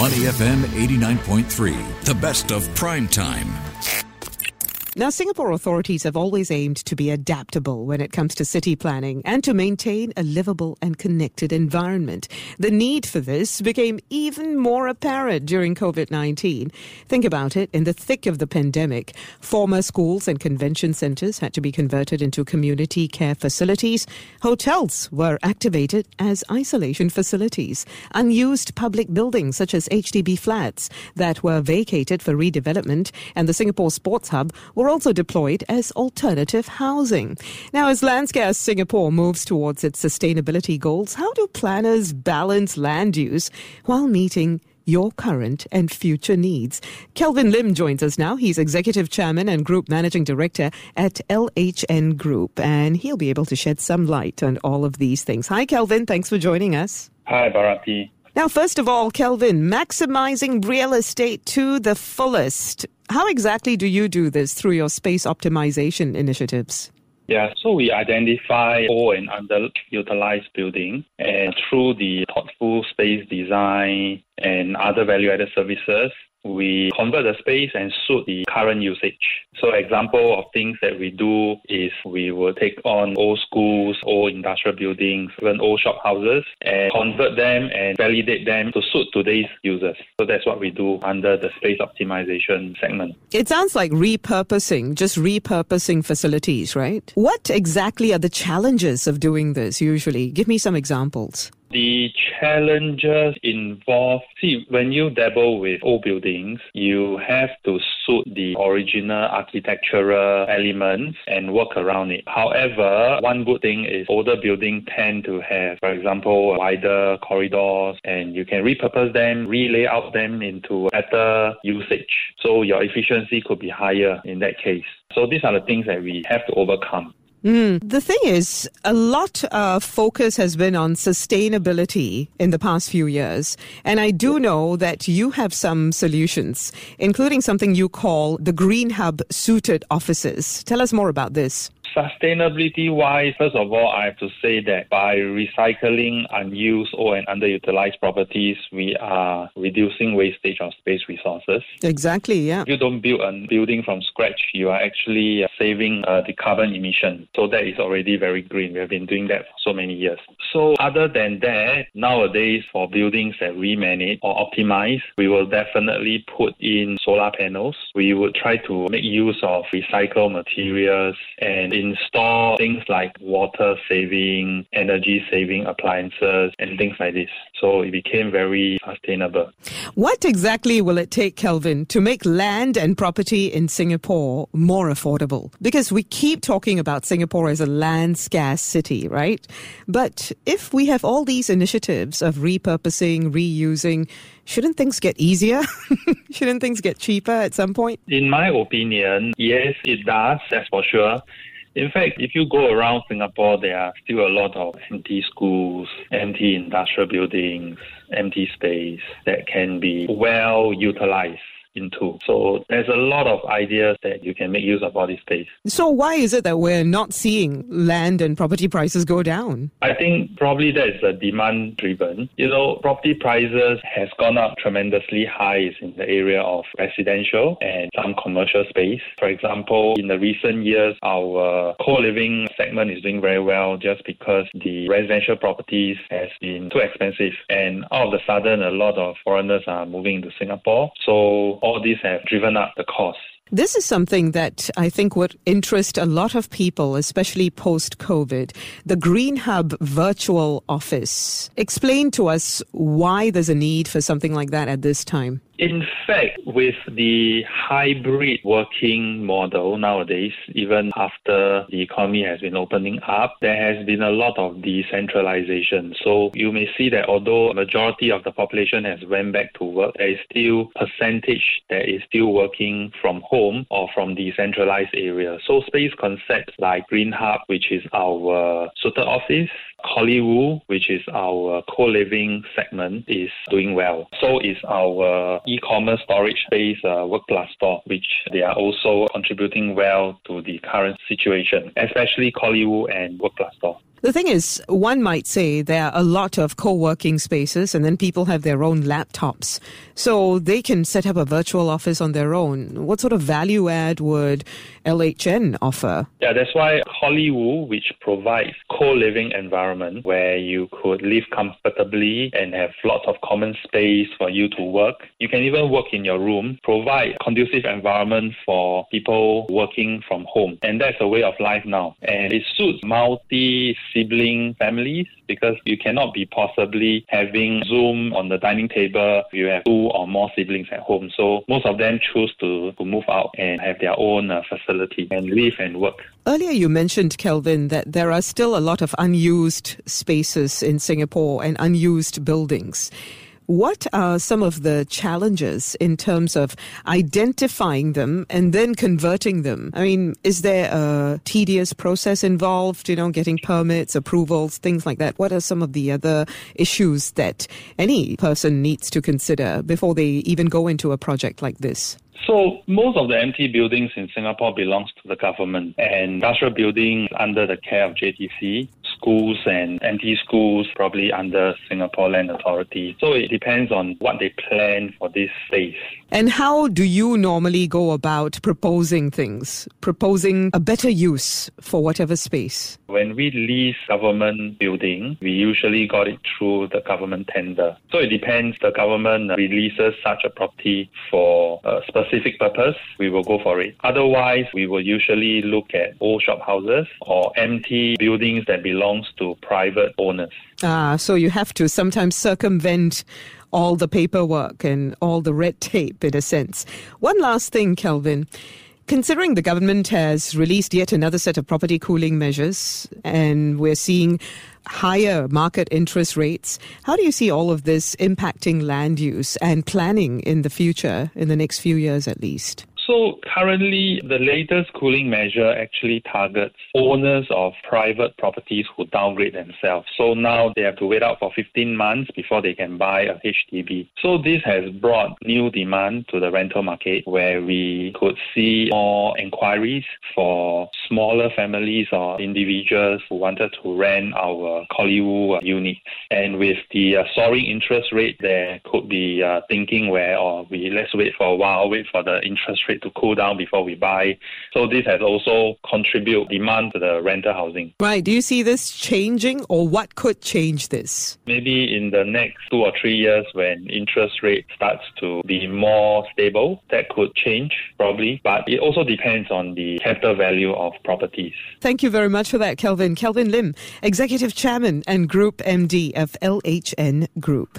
Money FM 89.3, the best of prime time. Now, Singapore authorities have always aimed to be adaptable when it comes to city planning and to maintain a livable and connected environment. The need for this became even more apparent during COVID 19. Think about it in the thick of the pandemic, former schools and convention centers had to be converted into community care facilities. Hotels were activated as isolation facilities. Unused public buildings, such as HDB flats, that were vacated for redevelopment, and the Singapore Sports Hub were also deployed as alternative housing. Now, as Landscare Singapore moves towards its sustainability goals, how do planners balance land use while meeting your current and future needs. Kelvin Lim joins us now. He's Executive Chairman and Group Managing Director at LHN Group, and he'll be able to shed some light on all of these things. Hi, Kelvin. Thanks for joining us. Hi, Bharati. Now, first of all, Kelvin, maximizing real estate to the fullest. How exactly do you do this through your space optimization initiatives? Yeah, so we identify all and underutilized buildings, and through the thoughtful space design and other value-added services, we convert the space and suit the current usage. So example of things that we do is we will take on old schools, old industrial buildings, even old shop houses and convert them and validate them to suit today's users. So that's what we do under the space optimization segment. It sounds like repurposing, just repurposing facilities, right? What exactly are the challenges of doing this usually? Give me some examples. The challenges involve, see, when you dabble with old buildings, you have to suit the original architectural elements and work around it. However, one good thing is older buildings tend to have, for example, wider corridors and you can repurpose them, relay out them into better usage. So your efficiency could be higher in that case. So these are the things that we have to overcome. Mm. The thing is, a lot of focus has been on sustainability in the past few years. And I do know that you have some solutions, including something you call the Green Hub suited offices. Tell us more about this. Sustainability wise, first of all, I have to say that by recycling unused or and underutilized properties, we are reducing wastage of space resources. Exactly, yeah. If you don't build a building from scratch, you are actually saving uh, the carbon emission. So that is already very green. We have been doing that for so many years. So other than that, nowadays for buildings that we manage or optimize, we will definitely put in solar panels. We would try to make use of recycled materials and install things like water saving, energy saving appliances, and things like this. So it became very sustainable. What exactly will it take, Kelvin, to make land and property in Singapore more affordable? Because we keep talking about Singapore as a land scarce city, right? But if we have all these initiatives of repurposing, reusing, shouldn't things get easier? shouldn't things get cheaper at some point? In my opinion, yes, it does, that's for sure. In fact, if you go around Singapore, there are still a lot of empty schools, empty industrial buildings, empty space that can be well utilized into. So there's a lot of ideas that you can make use of all this space. So why is it that we're not seeing land and property prices go down? I think probably that is a demand driven. You know, property prices has gone up tremendously high in the area of residential and some commercial space. For example, in the recent years, our co-living segment is doing very well just because the residential properties has been too expensive and all of a sudden a lot of foreigners are moving to Singapore. So all these have driven up the cost. This is something that I think would interest a lot of people, especially post COVID. The Green Hub virtual office. Explain to us why there's a need for something like that at this time. In fact, with the hybrid working model nowadays, even after the economy has been opening up, there has been a lot of decentralization. So you may see that although majority of the population has went back to work, there is still percentage that is still working from home or from decentralized areas. So space concepts like Green Hub, which is our suited office, Coliwoo, which is our co-living segment, is doing well. So is our e-commerce storage space, uh, Work Plus Store, which they are also contributing well to the current situation, especially Coliwoo and Work Plus Store. The thing is, one might say there are a lot of co working spaces, and then people have their own laptops. So they can set up a virtual office on their own. What sort of value add would LHN offer? Yeah, that's why Coliwoo, which provides co living environment where you could live comfortably and have lots of common space for you to work. You can even work in your room, provide conducive environment for people working from home. And that's a way of life now. And it suits multi sibling families because you cannot be possibly having Zoom on the dining table. You have two or more siblings at home. So most of them choose to, to move out and have their own uh, facility and live and work. Earlier, you mentioned, Kelvin, that there are still a lot of unused spaces in Singapore and unused buildings. What are some of the challenges in terms of identifying them and then converting them? I mean, is there a tedious process involved, you know, getting permits, approvals, things like that? What are some of the other issues that any person needs to consider before they even go into a project like this? So most of the empty buildings in Singapore belongs to the government and industrial buildings under the care of JTC schools and empty schools probably under Singapore Land Authority. So it depends on what they plan for this space. And how do you normally go about proposing things, proposing a better use for whatever space? When we lease government building, we usually got it through the government tender. So it depends. The government releases such a property for a specific purpose, we will go for it. Otherwise, we will usually look at old shop houses or empty buildings that belongs to private owners. Ah, so you have to sometimes circumvent all the paperwork and all the red tape, in a sense. One last thing, Kelvin. Considering the government has released yet another set of property cooling measures and we're seeing higher market interest rates, how do you see all of this impacting land use and planning in the future, in the next few years at least? So currently, the latest cooling measure actually targets owners of private properties who downgrade themselves. So now they have to wait out for 15 months before they can buy a HDB. So this has brought new demand to the rental market where we could see more inquiries for smaller families or individuals who wanted to rent our Coliwoo units. And with the uh, soaring interest rate, there could be uh, thinking where, or oh, we let's wait for a while, wait for the interest rate to cool down before we buy. So this has also contributed demand to the rental housing. Right. Do you see this changing or what could change this? Maybe in the next two or three years when interest rate starts to be more stable, that could change probably. But it also depends on the capital value of properties. Thank you very much for that, Kelvin. Kelvin Lim, Executive Chairman and Group MD of LHN Group.